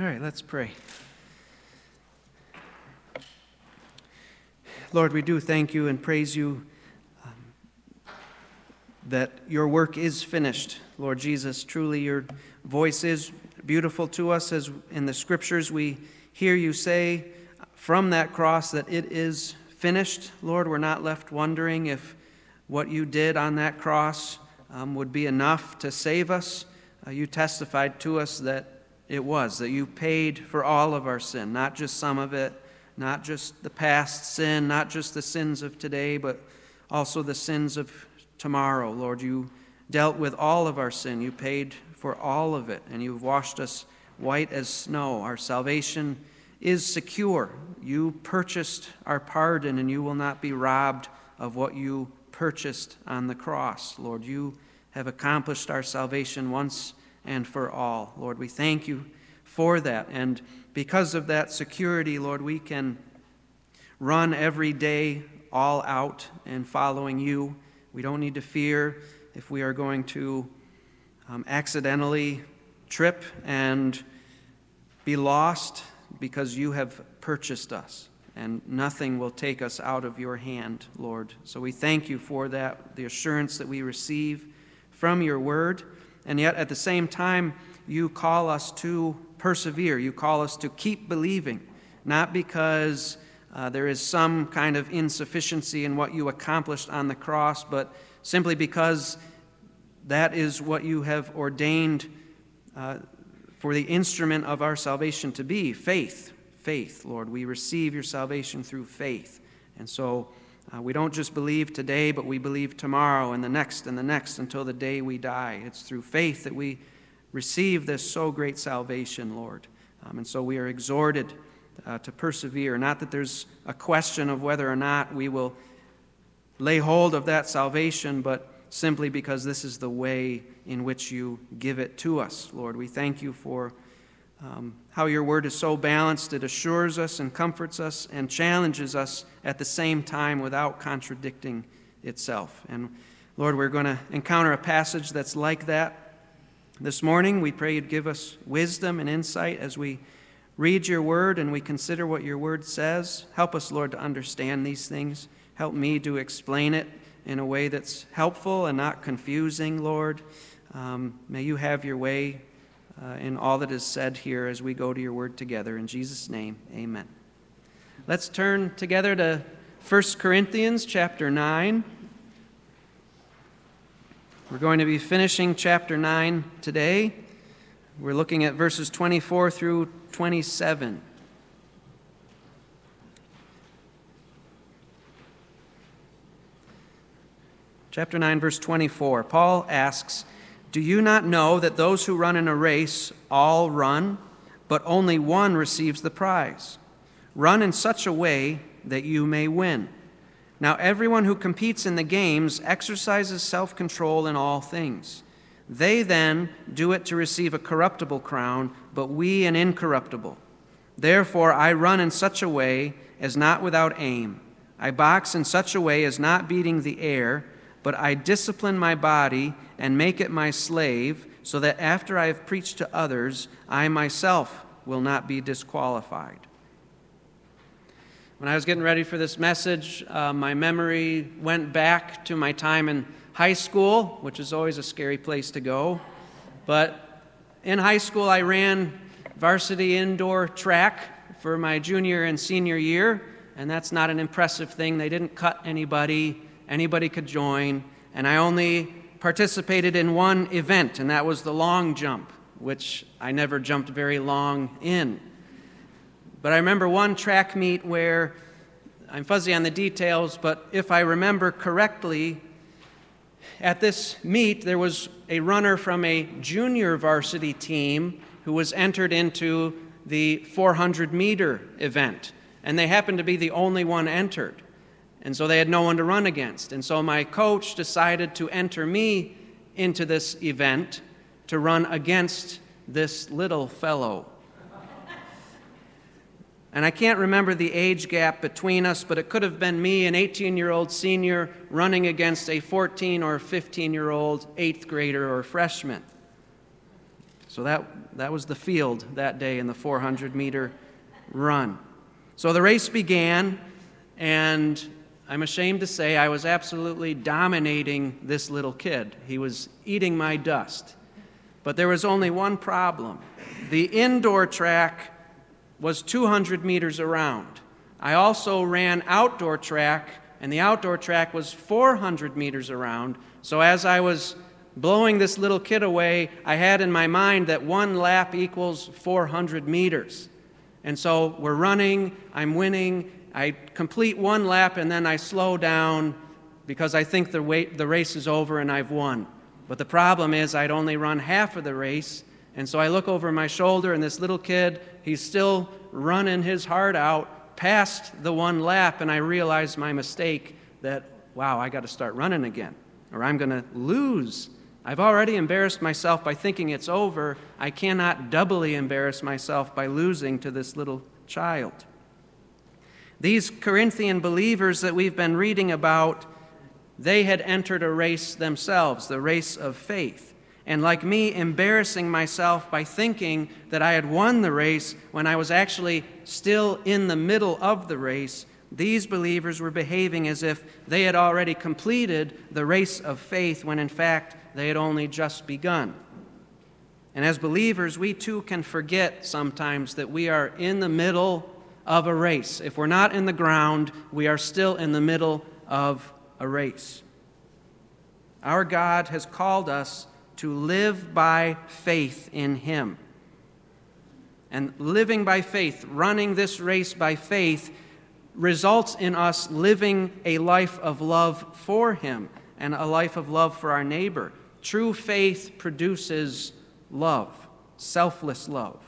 All right, let's pray. Lord, we do thank you and praise you um, that your work is finished. Lord Jesus, truly your voice is beautiful to us as in the scriptures we hear you say from that cross that it is finished. Lord, we're not left wondering if what you did on that cross um, would be enough to save us. Uh, you testified to us that it was, that you paid for all of our sin, not just some of it, not just the past sin, not just the sins of today, but also the sins of tomorrow. Lord, you dealt with all of our sin. You paid for all of it, and you've washed us white as snow. Our salvation is secure. You purchased our pardon, and you will not be robbed of what you purchased on the cross. Lord, you have accomplished our salvation once and for all. Lord, we thank you for that. And because of that security, Lord, we can run every day all out and following you. We don't need to fear if we are going to um, accidentally trip and be lost because you have purchased us and nothing will take us out of your hand, Lord. So we thank you for that, the assurance that we receive from your word. And yet, at the same time, you call us to persevere. You call us to keep believing, not because uh, there is some kind of insufficiency in what you accomplished on the cross, but simply because that is what you have ordained uh, for the instrument of our salvation to be faith. Faith, Lord. We receive your salvation through faith. And so uh, we don't just believe today, but we believe tomorrow and the next and the next until the day we die. It's through faith that we receive this so great salvation, Lord. Um, and so we are exhorted uh, to persevere. Not that there's a question of whether or not we will lay hold of that salvation, but simply because this is the way in which you give it to us, Lord. We thank you for um, how your word is so balanced, it assures us and comforts us and challenges us at the same time without contradicting itself. And Lord, we're going to encounter a passage that's like that this morning. We pray you'd give us wisdom and insight as we read your word and we consider what your word says. Help us, Lord, to understand these things. Help me to explain it in a way that's helpful and not confusing, Lord. Um, may you have your way uh, in all that is said here as we go to your word together. In Jesus' name, amen. Let's turn together to 1 Corinthians chapter 9. We're going to be finishing chapter 9 today. We're looking at verses 24 through 27. Chapter 9, verse 24. Paul asks, do you not know that those who run in a race all run, but only one receives the prize? Run in such a way that you may win. Now, everyone who competes in the games exercises self control in all things. They then do it to receive a corruptible crown, but we an incorruptible. Therefore, I run in such a way as not without aim. I box in such a way as not beating the air, but I discipline my body and make it my slave, so that after I have preached to others, I myself will not be disqualified. When I was getting ready for this message, uh, my memory went back to my time in high school, which is always a scary place to go. But in high school, I ran varsity indoor track for my junior and senior year, and that's not an impressive thing. They didn't cut anybody, anybody could join, and I only participated in one event, and that was the long jump, which I never jumped very long in. But I remember one track meet where I'm fuzzy on the details, but if I remember correctly, at this meet, there was a runner from a junior varsity team who was entered into the 400 meter event, and they happened to be the only one entered. And so they had no one to run against. And so my coach decided to enter me into this event to run against this little fellow. And I can't remember the age gap between us, but it could have been me, an 18 year old senior, running against a 14 or 15 year old eighth grader or freshman. So that, that was the field that day in the 400 meter run. So the race began, and I'm ashamed to say I was absolutely dominating this little kid. He was eating my dust. But there was only one problem the indoor track was 200 meters around. I also ran outdoor track, and the outdoor track was 400 meters around. So as I was blowing this little kid away, I had in my mind that one lap equals 400 meters. And so we're running, I'm winning, I complete one lap, and then I slow down because I think the, wait, the race is over and I've won. But the problem is, I'd only run half of the race, and so I look over my shoulder, and this little kid, he's still running his heart out past the one lap, and I realize my mistake that, wow, I got to start running again, or I'm going to lose I've already embarrassed myself by thinking it's over. I cannot doubly embarrass myself by losing to this little child. These Corinthian believers that we've been reading about, they had entered a race themselves, the race of faith. And like me, embarrassing myself by thinking that I had won the race when I was actually still in the middle of the race, these believers were behaving as if they had already completed the race of faith when in fact they had only just begun. And as believers, we too can forget sometimes that we are in the middle of a race. If we're not in the ground, we are still in the middle of a race. Our God has called us to live by faith in Him. And living by faith, running this race by faith, results in us living a life of love for Him and a life of love for our neighbor. True faith produces love, selfless love.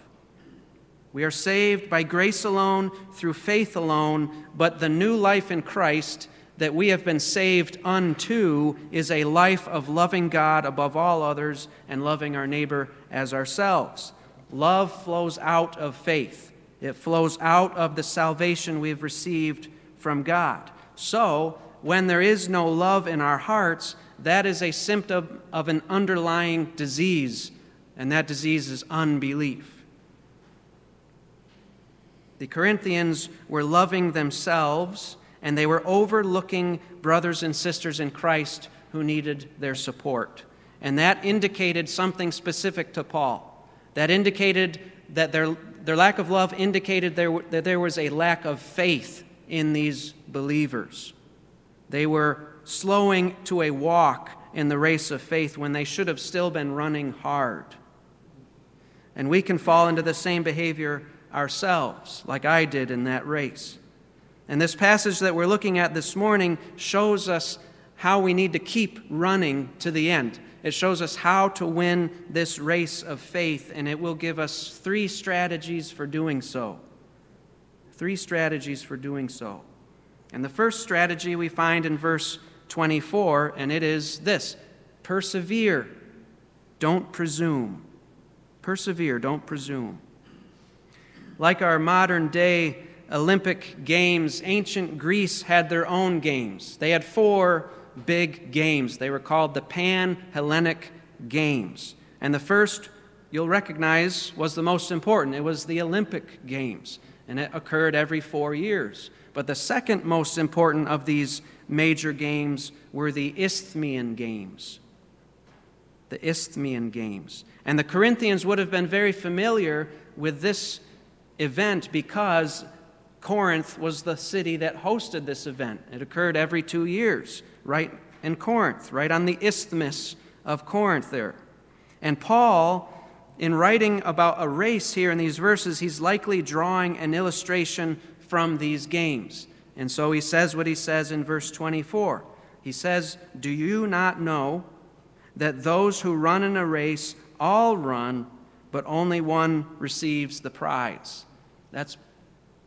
We are saved by grace alone, through faith alone, but the new life in Christ that we have been saved unto is a life of loving God above all others and loving our neighbor as ourselves. Love flows out of faith, it flows out of the salvation we've received from God. So, when there is no love in our hearts, that is a symptom of an underlying disease, and that disease is unbelief. The Corinthians were loving themselves, and they were overlooking brothers and sisters in Christ who needed their support. And that indicated something specific to Paul. That indicated that their, their lack of love indicated there, that there was a lack of faith in these believers. They were slowing to a walk in the race of faith when they should have still been running hard. And we can fall into the same behavior ourselves, like I did in that race. And this passage that we're looking at this morning shows us how we need to keep running to the end. It shows us how to win this race of faith, and it will give us three strategies for doing so. Three strategies for doing so. And the first strategy we find in verse 24, and it is this persevere, don't presume. Persevere, don't presume. Like our modern day Olympic Games, ancient Greece had their own games. They had four big games. They were called the Pan Hellenic Games. And the first, you'll recognize, was the most important. It was the Olympic Games, and it occurred every four years. But the second most important of these major games were the Isthmian Games. The Isthmian Games. And the Corinthians would have been very familiar with this event because Corinth was the city that hosted this event. It occurred every two years, right in Corinth, right on the isthmus of Corinth there. And Paul, in writing about a race here in these verses, he's likely drawing an illustration from these games. And so he says what he says in verse 24. He says, Do you not know that those who run in a race all run, but only one receives the prize? That's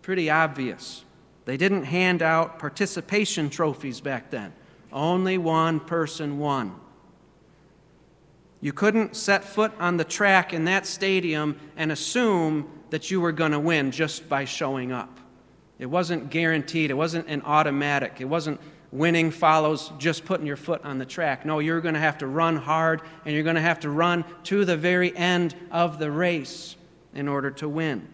pretty obvious. They didn't hand out participation trophies back then, only one person won. You couldn't set foot on the track in that stadium and assume that you were going to win just by showing up. It wasn't guaranteed, it wasn't an automatic, it wasn't winning follows just putting your foot on the track. No, you're going to have to run hard and you're going to have to run to the very end of the race in order to win.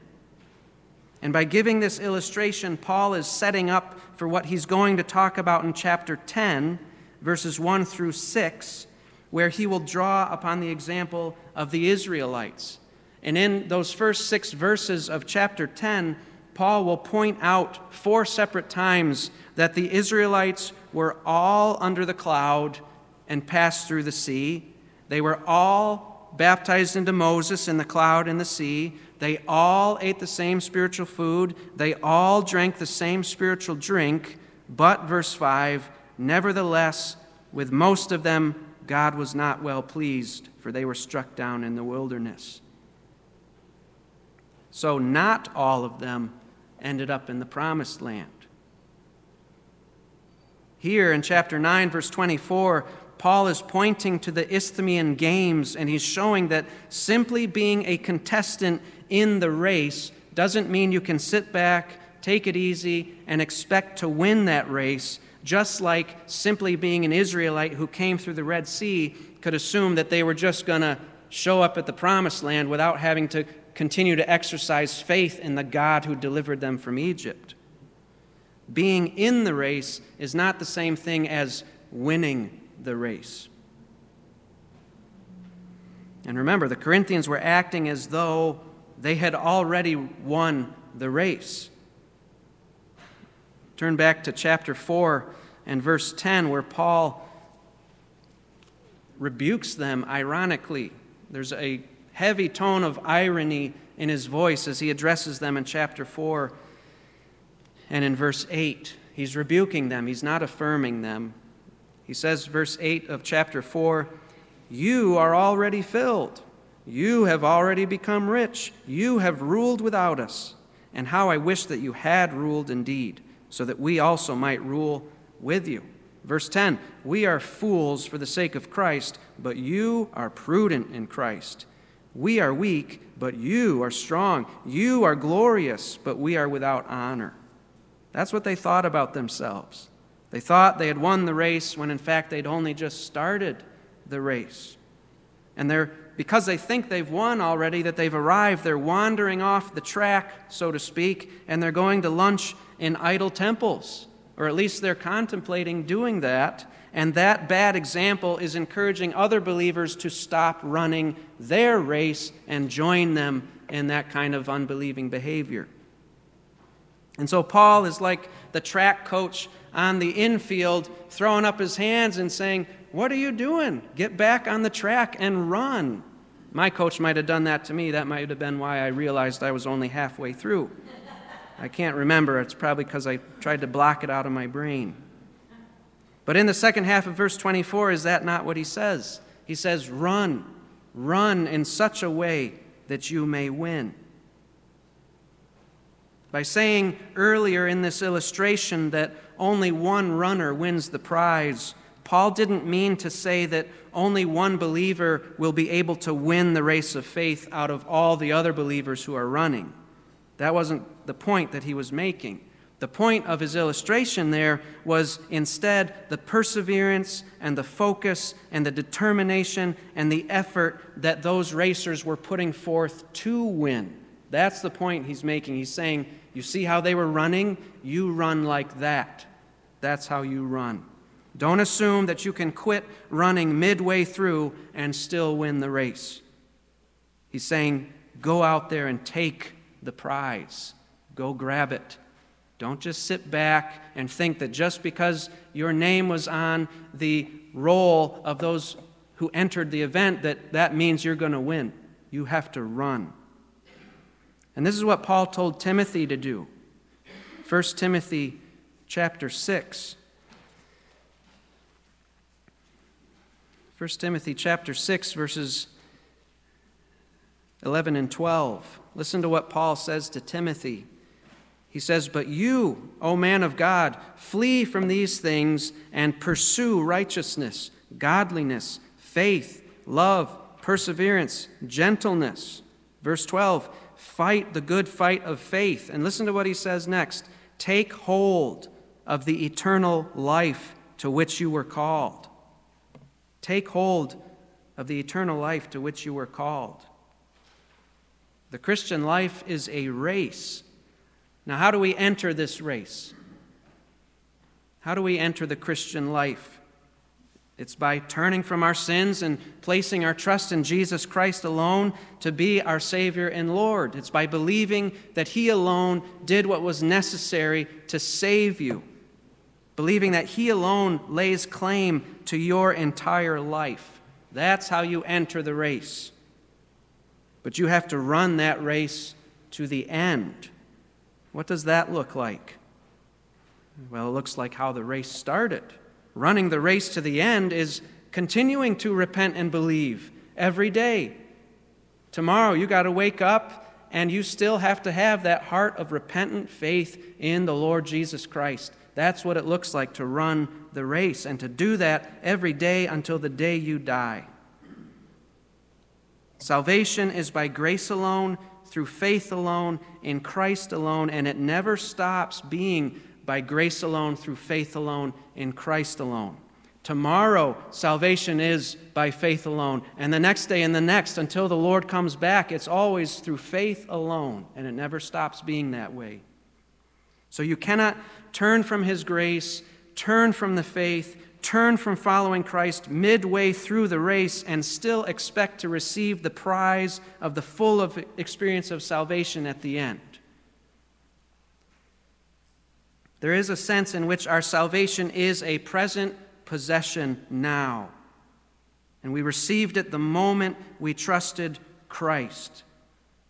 And by giving this illustration, Paul is setting up for what he's going to talk about in chapter 10, verses 1 through 6, where he will draw upon the example of the Israelites. And in those first six verses of chapter 10, Paul will point out four separate times that the Israelites were all under the cloud and passed through the sea. They were all baptized into Moses in the cloud and the sea. They all ate the same spiritual food. They all drank the same spiritual drink. But, verse 5, nevertheless, with most of them, God was not well pleased, for they were struck down in the wilderness. So, not all of them ended up in the promised land. Here in chapter 9, verse 24, Paul is pointing to the Isthmian Games, and he's showing that simply being a contestant in the race doesn't mean you can sit back, take it easy, and expect to win that race, just like simply being an Israelite who came through the Red Sea could assume that they were just going to show up at the promised land without having to continue to exercise faith in the God who delivered them from Egypt. Being in the race is not the same thing as winning the race. And remember, the Corinthians were acting as though they had already won the race. Turn back to chapter 4 and verse 10, where Paul rebukes them ironically. There's a heavy tone of irony in his voice as he addresses them in chapter 4 and in verse 8. He's rebuking them, he's not affirming them. He says, verse 8 of chapter 4 You are already filled you have already become rich. You have ruled without us. And how I wish that you had ruled indeed, so that we also might rule with you. Verse 10 We are fools for the sake of Christ, but you are prudent in Christ. We are weak, but you are strong. You are glorious, but we are without honor. That's what they thought about themselves. They thought they had won the race when in fact they'd only just started the race. And they're because they think they've won already, that they've arrived, they're wandering off the track, so to speak, and they're going to lunch in idol temples, or at least they're contemplating doing that. And that bad example is encouraging other believers to stop running their race and join them in that kind of unbelieving behavior. And so Paul is like the track coach on the infield, throwing up his hands and saying, what are you doing? Get back on the track and run. My coach might have done that to me. That might have been why I realized I was only halfway through. I can't remember. It's probably because I tried to block it out of my brain. But in the second half of verse 24, is that not what he says? He says, Run, run in such a way that you may win. By saying earlier in this illustration that only one runner wins the prize, Paul didn't mean to say that only one believer will be able to win the race of faith out of all the other believers who are running. That wasn't the point that he was making. The point of his illustration there was instead the perseverance and the focus and the determination and the effort that those racers were putting forth to win. That's the point he's making. He's saying, You see how they were running? You run like that. That's how you run. Don't assume that you can quit running midway through and still win the race. He's saying, go out there and take the prize. Go grab it. Don't just sit back and think that just because your name was on the roll of those who entered the event that that means you're going to win. You have to run. And this is what Paul told Timothy to do. 1 Timothy chapter 6 1 Timothy chapter 6 verses 11 and 12. Listen to what Paul says to Timothy. He says, But you, O man of God, flee from these things and pursue righteousness, godliness, faith, love, perseverance, gentleness. Verse 12, fight the good fight of faith. And listen to what he says next take hold of the eternal life to which you were called. Take hold of the eternal life to which you were called. The Christian life is a race. Now, how do we enter this race? How do we enter the Christian life? It's by turning from our sins and placing our trust in Jesus Christ alone to be our Savior and Lord. It's by believing that He alone did what was necessary to save you, believing that He alone lays claim to your entire life. That's how you enter the race. But you have to run that race to the end. What does that look like? Well, it looks like how the race started. Running the race to the end is continuing to repent and believe every day. Tomorrow, you got to wake up and you still have to have that heart of repentant faith in the Lord Jesus Christ. That's what it looks like to run the race and to do that every day until the day you die. Salvation is by grace alone, through faith alone, in Christ alone, and it never stops being by grace alone, through faith alone, in Christ alone. Tomorrow, salvation is by faith alone. And the next day and the next, until the Lord comes back, it's always through faith alone, and it never stops being that way. So you cannot turn from His grace, turn from the faith, turn from following Christ midway through the race, and still expect to receive the prize of the full experience of salvation at the end. There is a sense in which our salvation is a present possession now. And we received it the moment we trusted Christ.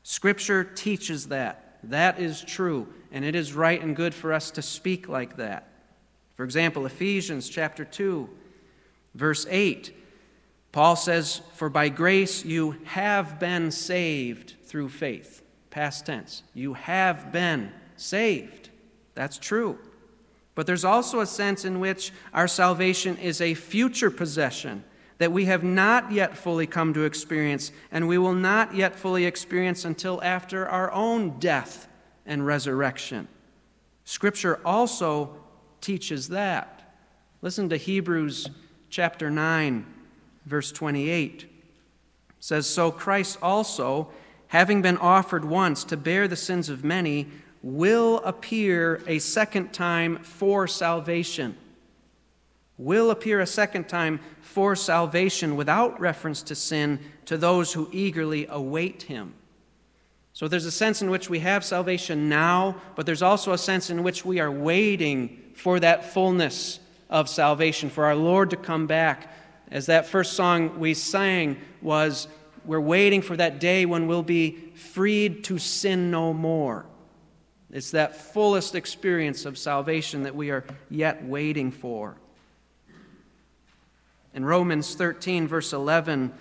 Scripture teaches that. That is true, and it is right and good for us to speak like that. For example, Ephesians chapter 2, verse 8, Paul says, For by grace you have been saved through faith. Past tense. You have been saved. That's true. But there's also a sense in which our salvation is a future possession that we have not yet fully come to experience, and we will not yet fully experience until after our own death and resurrection. Scripture also teaches that. Listen to Hebrews chapter 9, verse 28. It says, So Christ also, having been offered once to bear the sins of many, will appear a second time for salvation. Will appear a second time for salvation without reference to sin to those who eagerly await him. So there's a sense in which we have salvation now, but there's also a sense in which we are waiting for that fullness of salvation, for our Lord to come back. As that first song we sang was, we're waiting for that day when we'll be freed to sin no more. It's that fullest experience of salvation that we are yet waiting for. In Romans 13, verse 11,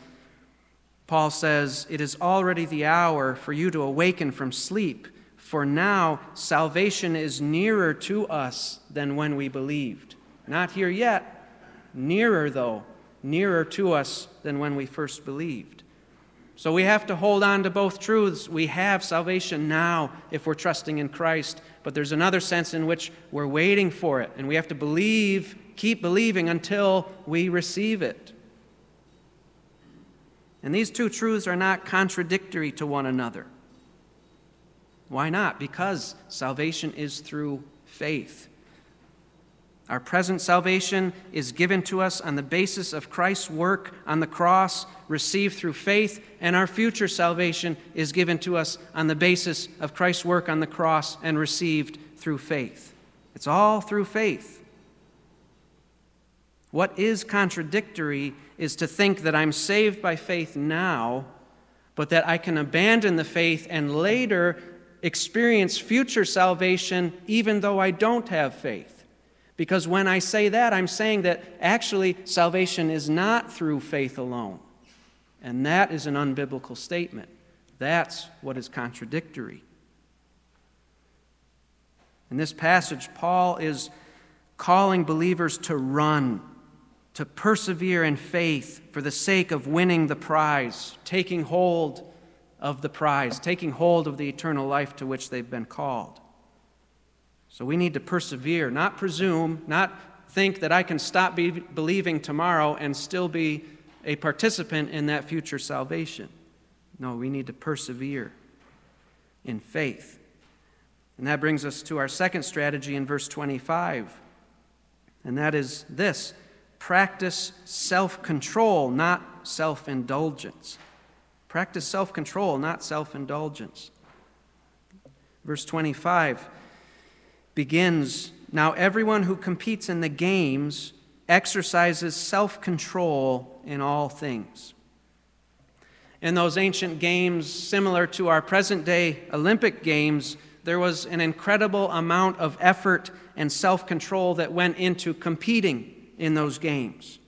Paul says, It is already the hour for you to awaken from sleep, for now salvation is nearer to us than when we believed. Not here yet, nearer though, nearer to us than when we first believed. So we have to hold on to both truths. We have salvation now if we're trusting in Christ, but there's another sense in which we're waiting for it, and we have to believe, keep believing until we receive it. And these two truths are not contradictory to one another. Why not? Because salvation is through faith. Our present salvation is given to us on the basis of Christ's work on the cross, received through faith, and our future salvation is given to us on the basis of Christ's work on the cross and received through faith. It's all through faith. What is contradictory is to think that I'm saved by faith now, but that I can abandon the faith and later experience future salvation even though I don't have faith. Because when I say that, I'm saying that actually salvation is not through faith alone. And that is an unbiblical statement. That's what is contradictory. In this passage, Paul is calling believers to run, to persevere in faith for the sake of winning the prize, taking hold of the prize, taking hold of the eternal life to which they've been called. So we need to persevere, not presume, not think that I can stop be believing tomorrow and still be a participant in that future salvation. No, we need to persevere in faith. And that brings us to our second strategy in verse 25. And that is this practice self control, not self indulgence. Practice self control, not self indulgence. Verse 25 begins Now, everyone who competes in the games exercises self control in all things. In those ancient games, similar to our present day Olympic Games, there was an incredible amount of effort and self control that went into competing in those games.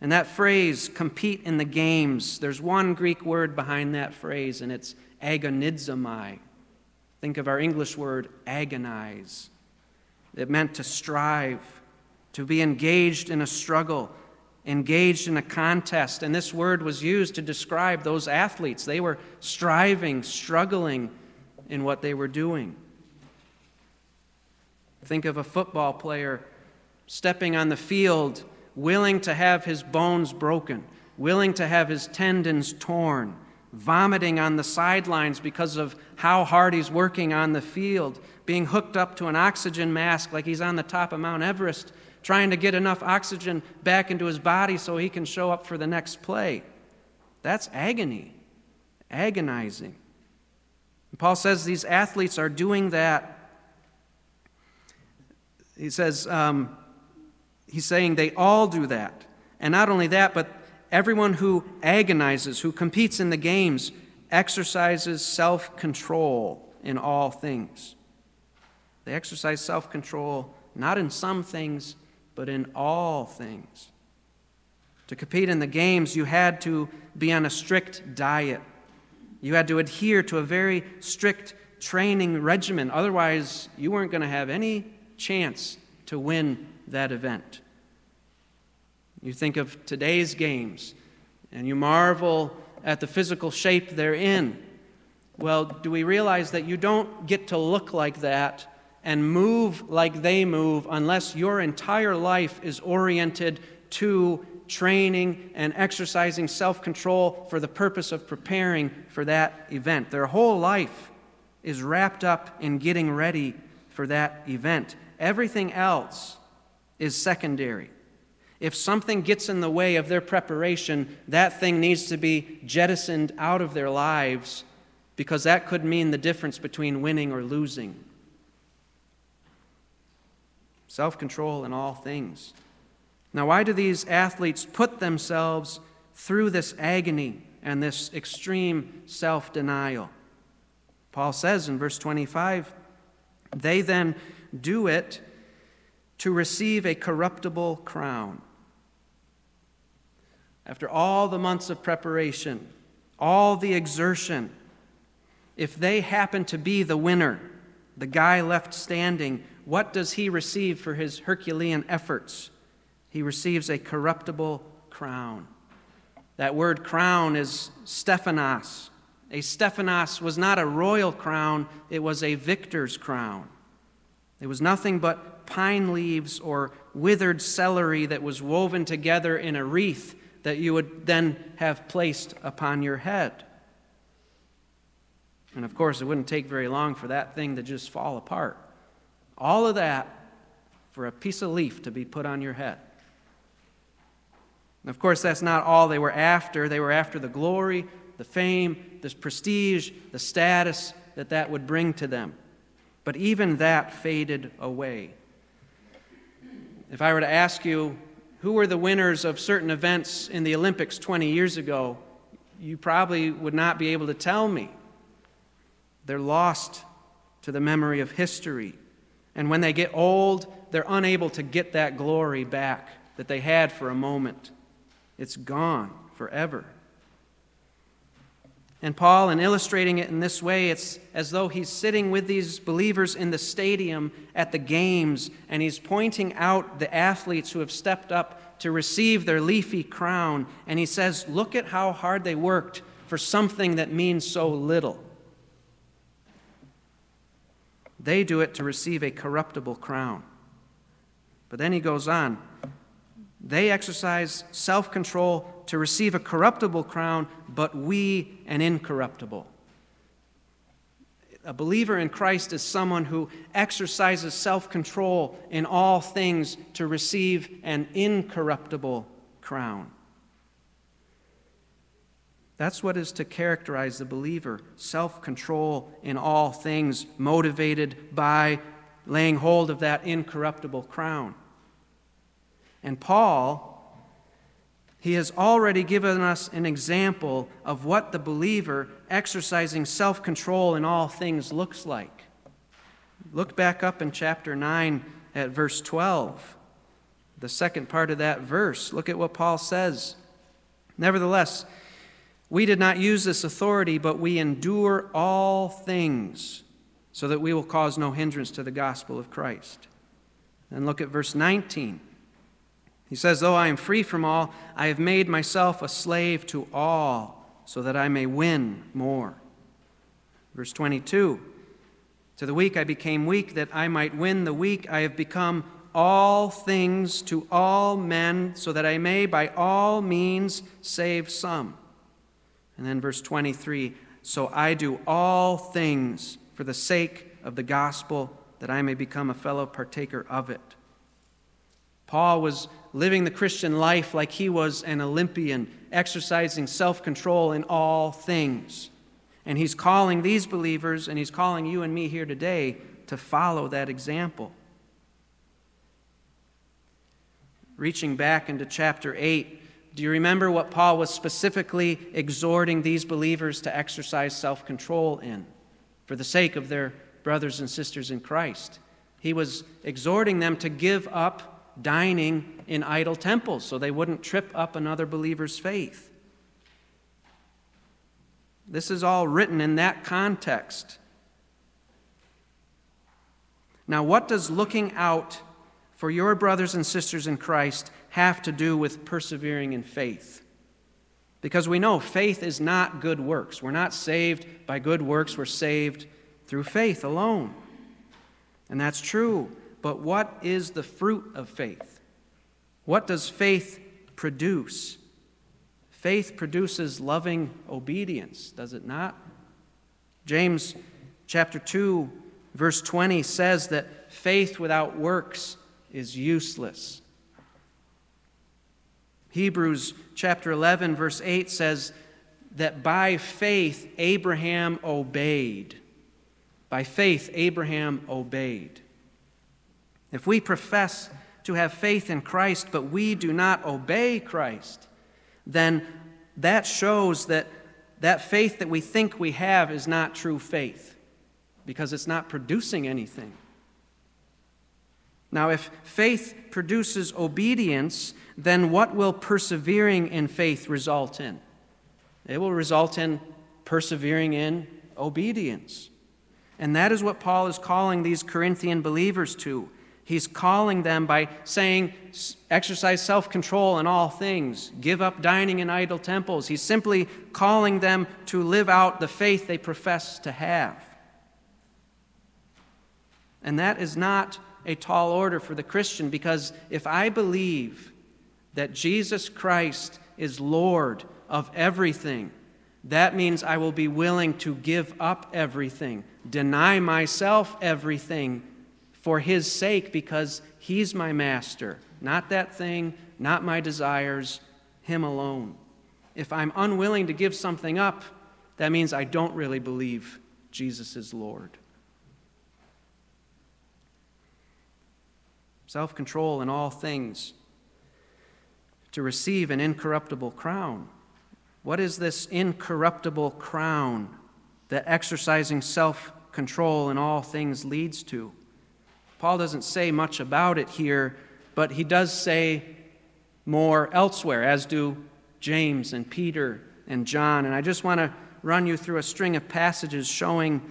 And that phrase, compete in the games, there's one Greek word behind that phrase, and it's agonizomai. Think of our English word agonize. It meant to strive, to be engaged in a struggle, engaged in a contest. And this word was used to describe those athletes. They were striving, struggling in what they were doing. Think of a football player stepping on the field, willing to have his bones broken, willing to have his tendons torn, vomiting on the sidelines because of how hard he's working on the field, being hooked up to an oxygen mask like he's on the top of Mount Everest, trying to get enough oxygen back into his body so he can show up for the next play. That's agony, agonizing. And Paul says these athletes are doing that. He says, um, he's saying they all do that. And not only that, but everyone who agonizes, who competes in the games, exercises self control in all things. They exercise self control not in some things, but in all things. To compete in the games, you had to be on a strict diet. You had to adhere to a very strict training regimen. Otherwise, you weren't going to have any chance to win that event. You think of today's games and you marvel at the physical shape they're in. Well, do we realize that you don't get to look like that and move like they move unless your entire life is oriented to training and exercising self control for the purpose of preparing for that event? Their whole life is wrapped up in getting ready for that event. Everything else is secondary. If something gets in the way of their preparation, that thing needs to be jettisoned out of their lives because that could mean the difference between winning or losing. Self control in all things. Now, why do these athletes put themselves through this agony and this extreme self denial? Paul says in verse 25, they then do it to receive a corruptible crown after all the months of preparation, all the exertion, if they happen to be the winner, the guy left standing, what does he receive for his Herculean efforts? He receives a corruptible crown. That word crown is Stephanos. A Stephanos was not a royal crown, it was a victor's crown. It was nothing but pine leaves or withered celery that was woven together in a wreath that you would then have placed upon your head. And of course, it wouldn't take very long for that thing to just fall apart. All of that for a piece of leaf to be put on your head. And of course, that's not all they were after. They were after the glory, the fame, the prestige, the status that that would bring to them. But even that faded away. If I were to ask you, who were the winners of certain events in the Olympics 20 years ago, you probably would not be able to tell me. They're lost to the memory of history. And when they get old, they're unable to get that glory back that they had for a moment. It's gone forever. And Paul, in illustrating it in this way, it's as though he's sitting with these believers in the stadium at the games, and he's pointing out the athletes who have stepped up to receive their leafy crown. And he says, Look at how hard they worked for something that means so little. they do it to receive a corruptible crown. But then he goes on. They exercise self control to receive a corruptible crown, but we an incorruptible. A believer in Christ is someone who exercises self control in all things to receive an incorruptible crown. That's what is to characterize the believer self control in all things, motivated by laying hold of that incorruptible crown. And Paul, he has already given us an example of what the believer exercising self control in all things looks like. Look back up in chapter 9 at verse 12, the second part of that verse. Look at what Paul says. Nevertheless, we did not use this authority, but we endure all things so that we will cause no hindrance to the gospel of Christ. And look at verse 19. He says, Though I am free from all, I have made myself a slave to all so that I may win more. Verse 22 To the weak I became weak that I might win the weak. I have become all things to all men so that I may by all means save some. And then verse 23 So I do all things for the sake of the gospel, that I may become a fellow partaker of it. Paul was living the Christian life like he was an Olympian, exercising self control in all things. And he's calling these believers, and he's calling you and me here today to follow that example. Reaching back into chapter 8, do you remember what Paul was specifically exhorting these believers to exercise self control in for the sake of their brothers and sisters in Christ? He was exhorting them to give up dining in idol temples so they wouldn't trip up another believer's faith. This is all written in that context. Now, what does looking out for your brothers and sisters in Christ have to do with persevering in faith. Because we know faith is not good works. We're not saved by good works, we're saved through faith alone. And that's true. But what is the fruit of faith? What does faith produce? Faith produces loving obedience, does it not? James chapter 2 verse 20 says that faith without works is useless. Hebrews chapter 11, verse 8 says that by faith Abraham obeyed. By faith, Abraham obeyed. If we profess to have faith in Christ, but we do not obey Christ, then that shows that that faith that we think we have is not true faith because it's not producing anything. Now, if faith produces obedience, then what will persevering in faith result in? It will result in persevering in obedience. And that is what Paul is calling these Corinthian believers to. He's calling them by saying, exercise self control in all things, give up dining in idol temples. He's simply calling them to live out the faith they profess to have. And that is not a tall order for the Christian because if I believe that Jesus Christ is Lord of everything, that means I will be willing to give up everything, deny myself everything for His sake because He's my master, not that thing, not my desires, Him alone. If I'm unwilling to give something up, that means I don't really believe Jesus is Lord. self control in all things, to receive an incorruptible crown. What is this incorruptible crown that exercising self control in all things leads to? Paul doesn't say much about it here, but he does say more elsewhere, as do James and Peter and John. And I just want to run you through a string of passages showing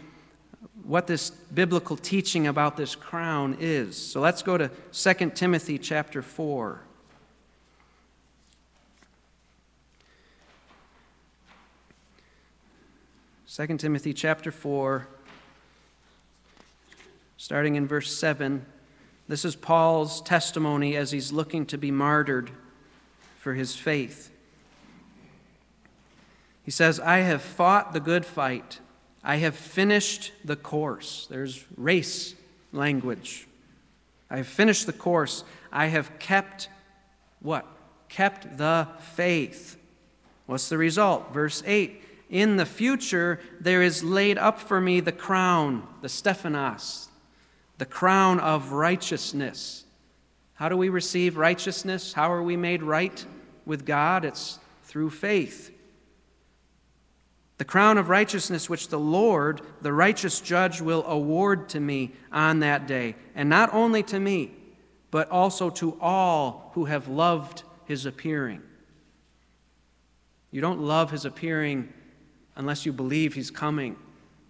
what this biblical teaching about this crown is. So let's go to 2 Timothy chapter 4. Second Timothy chapter 4 starting in verse 7. This is Paul's testimony as he's looking to be martyred for his faith. He says, I have fought the good fight. I have finished the course. There's race language. I have finished the course. I have kept what? Kept the faith. What's the result? Verse 8 In the future, there is laid up for me the crown, the Stephanos, the crown of righteousness. How do we receive righteousness? How are we made right with God? It's through faith. The crown of righteousness, which the Lord, the righteous judge, will award to me on that day, and not only to me, but also to all who have loved his appearing. You don't love his appearing unless you believe he's coming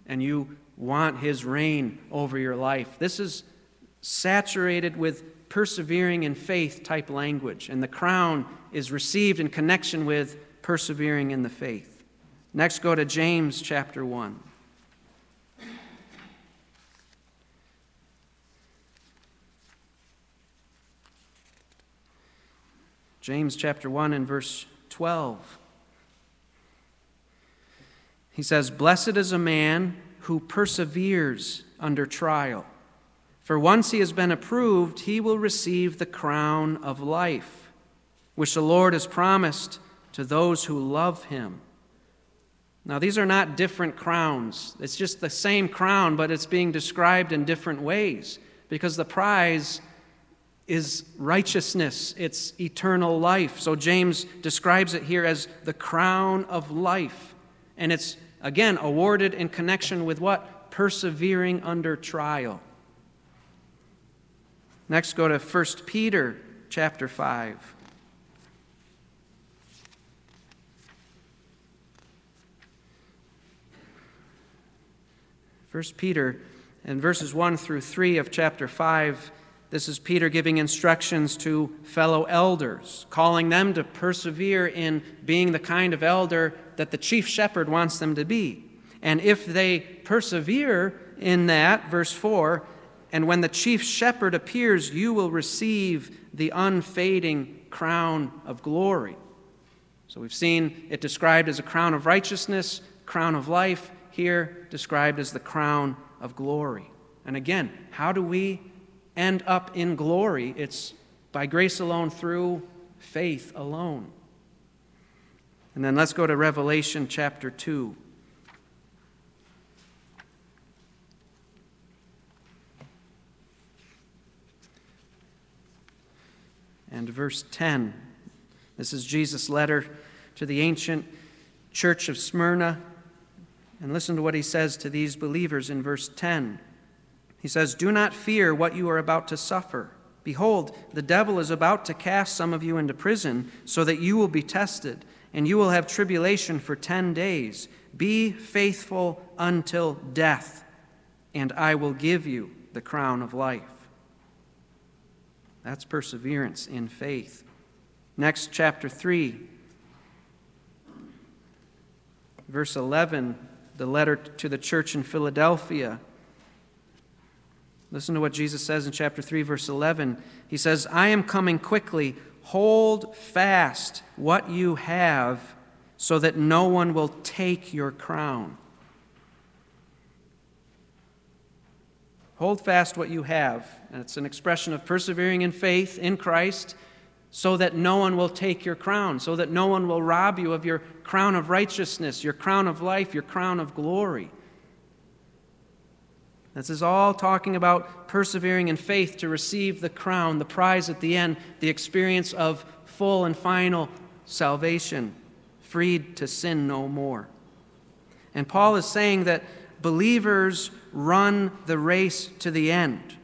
and you want his reign over your life. This is saturated with persevering in faith type language, and the crown is received in connection with persevering in the faith. Next, go to James chapter 1. James chapter 1 and verse 12. He says, Blessed is a man who perseveres under trial. For once he has been approved, he will receive the crown of life, which the Lord has promised to those who love him. Now, these are not different crowns. It's just the same crown, but it's being described in different ways because the prize is righteousness, it's eternal life. So, James describes it here as the crown of life. And it's Again, awarded in connection with what? Persevering under trial. Next, go to 1 Peter chapter 5. First Peter in verses 1 through 3 of chapter 5 this is Peter giving instructions to fellow elders, calling them to persevere in being the kind of elder that the chief shepherd wants them to be. And if they persevere in that, verse 4, and when the chief shepherd appears, you will receive the unfading crown of glory. So we've seen it described as a crown of righteousness, crown of life, here described as the crown of glory. And again, how do we end up in glory. It's by grace alone, through faith alone. And then let's go to Revelation chapter 2. And verse 10. This is Jesus' letter to the ancient church of Smyrna. And listen to what he says to these believers in verse 10. He says, Do not fear what you are about to suffer. Behold, the devil is about to cast some of you into prison, so that you will be tested, and you will have tribulation for ten days. Be faithful until death, and I will give you the crown of life. That's perseverance in faith. Next, chapter 3, verse 11, the letter to the church in Philadelphia. Listen to what Jesus says in chapter 3, verse 11. He says, I am coming quickly. Hold fast what you have so that no one will take your crown. Hold fast what you have. And it's an expression of persevering in faith in Christ so that no one will take your crown, so that no one will rob you of your crown of righteousness, your crown of life, your crown of glory. This is all talking about persevering in faith to receive the crown, the prize at the end, the experience of full and final salvation, freed to sin no more. And Paul is saying that believers run the race to the end.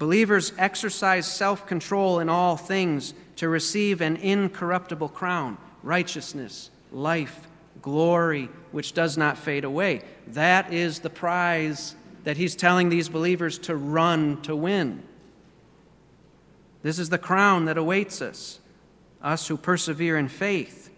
Believers exercise self control in all things to receive an incorruptible crown, righteousness, life, glory, which does not fade away. That is the prize that he's telling these believers to run to win. This is the crown that awaits us, us who persevere in faith.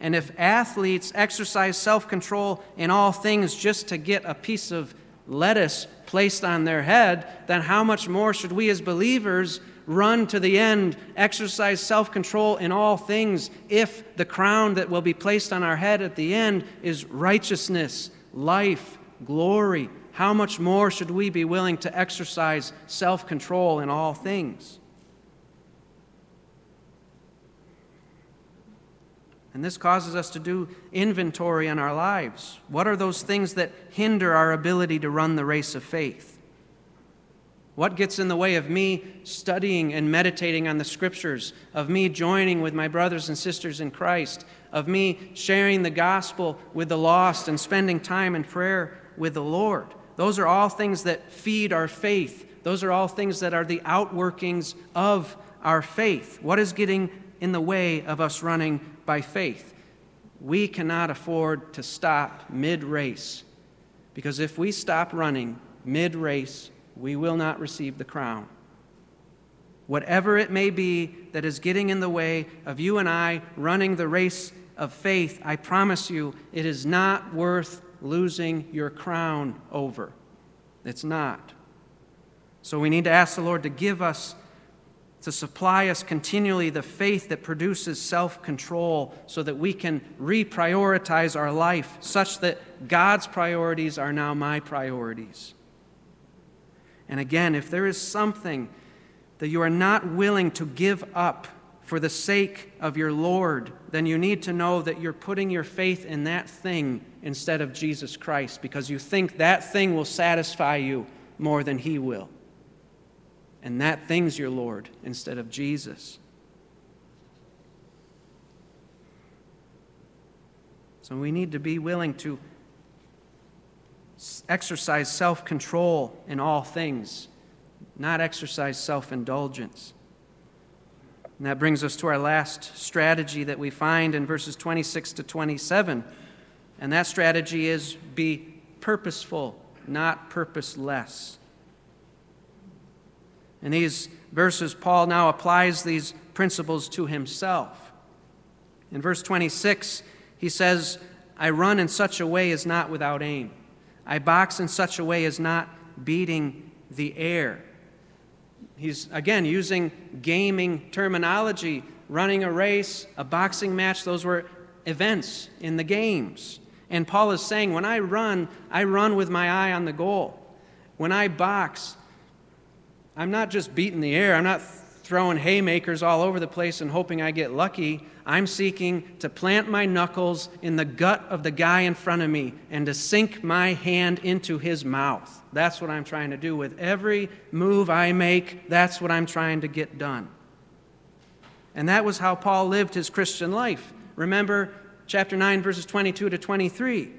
And if athletes exercise self control in all things just to get a piece of lettuce placed on their head, then how much more should we as believers run to the end, exercise self control in all things, if the crown that will be placed on our head at the end is righteousness, life, glory? How much more should we be willing to exercise self control in all things? And this causes us to do inventory in our lives. What are those things that hinder our ability to run the race of faith? What gets in the way of me studying and meditating on the scriptures, of me joining with my brothers and sisters in Christ, of me sharing the gospel with the lost and spending time in prayer with the Lord? Those are all things that feed our faith. Those are all things that are the outworkings of our faith. What is getting in the way of us running by faith. We cannot afford to stop mid race because if we stop running mid race, we will not receive the crown. Whatever it may be that is getting in the way of you and I running the race of faith, I promise you, it is not worth losing your crown over. It's not. So we need to ask the Lord to give us to supply us continually the faith that produces self control so that we can reprioritize our life such that God's priorities are now my priorities. And again, if there is something that you are not willing to give up for the sake of your Lord, then you need to know that you're putting your faith in that thing instead of Jesus Christ because you think that thing will satisfy you more than He will and that thing's your Lord instead of Jesus. So we need to be willing to exercise self control in all things, not exercise self indulgence. And that brings us to our last strategy that we find in verses 26 to 27. And that strategy is be purposeful, not purposeless. In these verses, Paul now applies these principles to himself. In verse 26, he says, I run in such a way as not without aim. I box in such a way as not beating the air. He's, again, using gaming terminology, running a race, a boxing match. Those were events in the games. And Paul is saying, when I run, I run with my eye on the goal. When I box, I'm not just beating the air, I'm not throwing haymakers all over the place and hoping I get lucky. I'm seeking to plant my knuckles in the gut of the guy in front of me and to sink my hand into his mouth. That's what I'm trying to do. With every move I make, that's what I'm trying to get done. And that was how Paul lived his Christian life. Remember chapter 9, verses 22 to 23.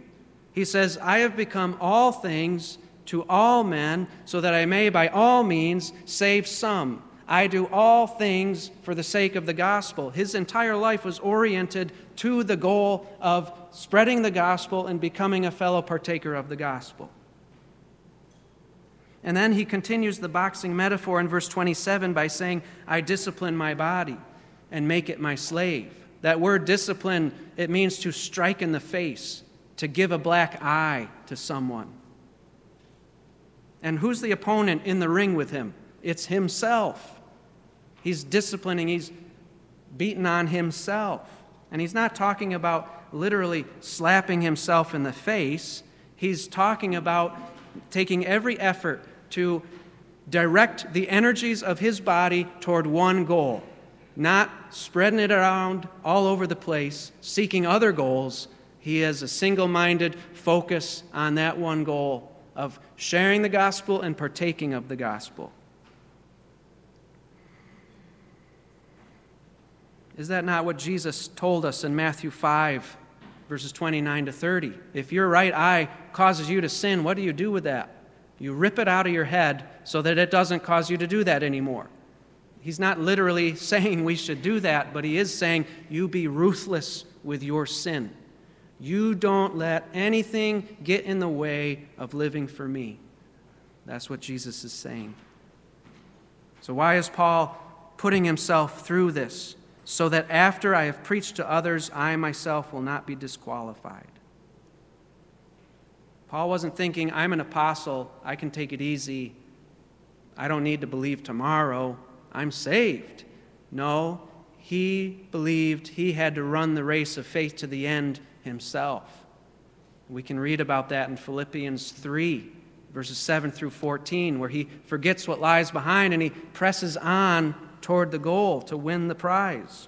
He says, I have become all things to all men, so that I may by all means save some. I do all things for the sake of the gospel. His entire life was oriented to the goal of spreading the gospel and becoming a fellow partaker of the gospel. And then he continues the boxing metaphor in verse 27 by saying, I discipline my body and make it my slave. That word discipline, it means to strike in the face, to give a black eye to someone. And who's the opponent in the ring with him? It's himself. He's disciplining, he's beaten on himself. And he's not talking about literally slapping himself in the face, he's talking about taking every effort to direct the energies of his body toward one goal, not spreading it around all over the place, seeking other goals. He has a single minded focus on that one goal of sharing the gospel and partaking of the gospel. Is that not what Jesus told us in Matthew 5, verses 29 to 30? If your right eye causes you to sin, what do you do with that? You rip it out of your head so that it doesn't cause you to do that anymore. He's not literally saying we should do that, but he is saying you be ruthless with your sin. You don't let anything get in the way of living for me. That's what Jesus is saying. So, why is Paul putting himself through this? So that after I have preached to others, I myself will not be disqualified. Paul wasn't thinking, I'm an apostle, I can take it easy, I don't need to believe tomorrow, I'm saved. No, he believed he had to run the race of faith to the end himself. We can read about that in Philippians 3, verses 7 through 14, where he forgets what lies behind and he presses on toward the goal to win the prize.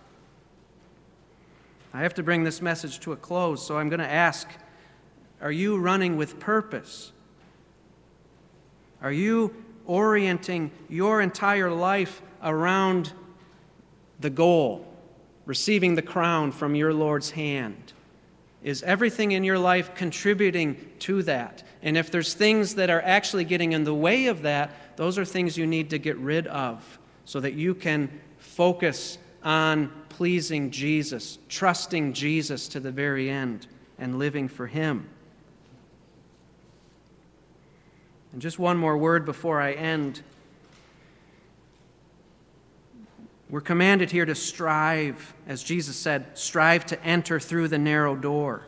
I have to bring this message to a close, so I'm going to ask Are you running with purpose? Are you orienting your entire life around the goal, receiving the crown from your Lord's hand? Is everything in your life contributing to that? And if there's things that are actually getting in the way of that, those are things you need to get rid of so that you can focus on pleasing Jesus, trusting Jesus to the very end, and living for Him. And just one more word before I end. We're commanded here to strive, as Jesus said, strive to enter through the narrow door.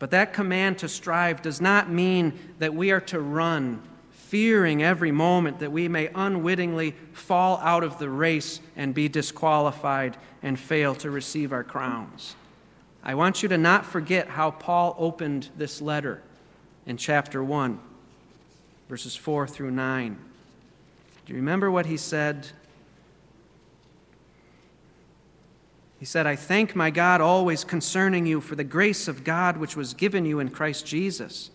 But that command to strive does not mean that we are to run, fearing every moment that we may unwittingly fall out of the race and be disqualified and fail to receive our crowns. I want you to not forget how Paul opened this letter in chapter 1, verses 4 through 9. Do you remember what he said? He said, I thank my God always concerning you for the grace of God which was given you in Christ Jesus,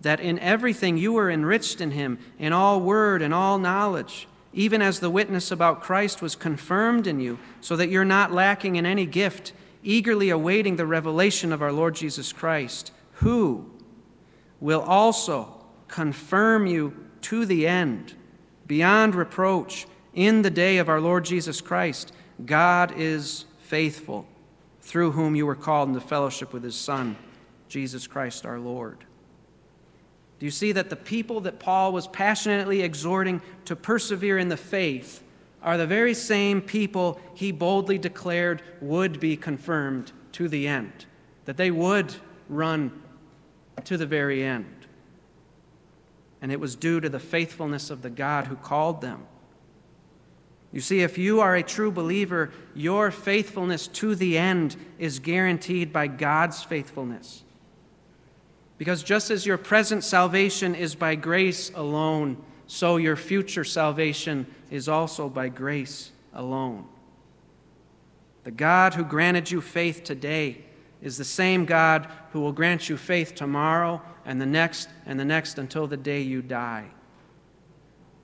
that in everything you were enriched in him, in all word and all knowledge, even as the witness about Christ was confirmed in you, so that you're not lacking in any gift, eagerly awaiting the revelation of our Lord Jesus Christ, who will also confirm you to the end, beyond reproach, in the day of our Lord Jesus Christ. God is faithful, through whom you were called into fellowship with his Son, Jesus Christ our Lord. Do you see that the people that Paul was passionately exhorting to persevere in the faith are the very same people he boldly declared would be confirmed to the end, that they would run to the very end? And it was due to the faithfulness of the God who called them. You see, if you are a true believer, your faithfulness to the end is guaranteed by God's faithfulness. Because just as your present salvation is by grace alone, so your future salvation is also by grace alone. The God who granted you faith today is the same God who will grant you faith tomorrow and the next and the next until the day you die.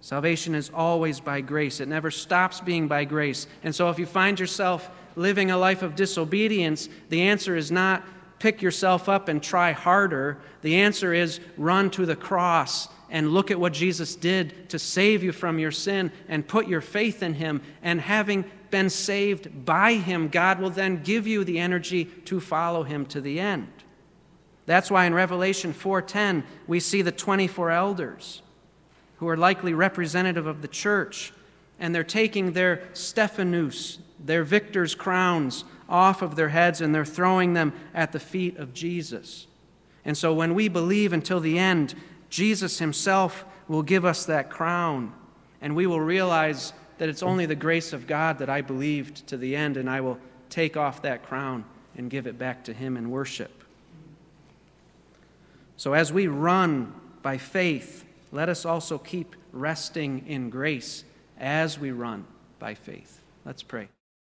Salvation is always by grace, it never stops being by grace. And so if you find yourself living a life of disobedience, the answer is not pick yourself up and try harder. The answer is run to the cross and look at what Jesus did to save you from your sin and put your faith in Him. And having been saved by Him, God will then give you the energy to follow Him to the end. That's why in Revelation 4:10 we see the 24 elders who are likely representative of the church, and they're taking their Stephanos, their victor's crowns, off of their heads and they're throwing them at the feet of Jesus. And so when we believe until the end, Jesus himself will give us that crown, and we will realize that it's only the grace of God that I believed to the end, and I will take off that crown and give it back to him in worship. So as we run by faith, let us also keep resting in grace as we run by faith. Let's pray.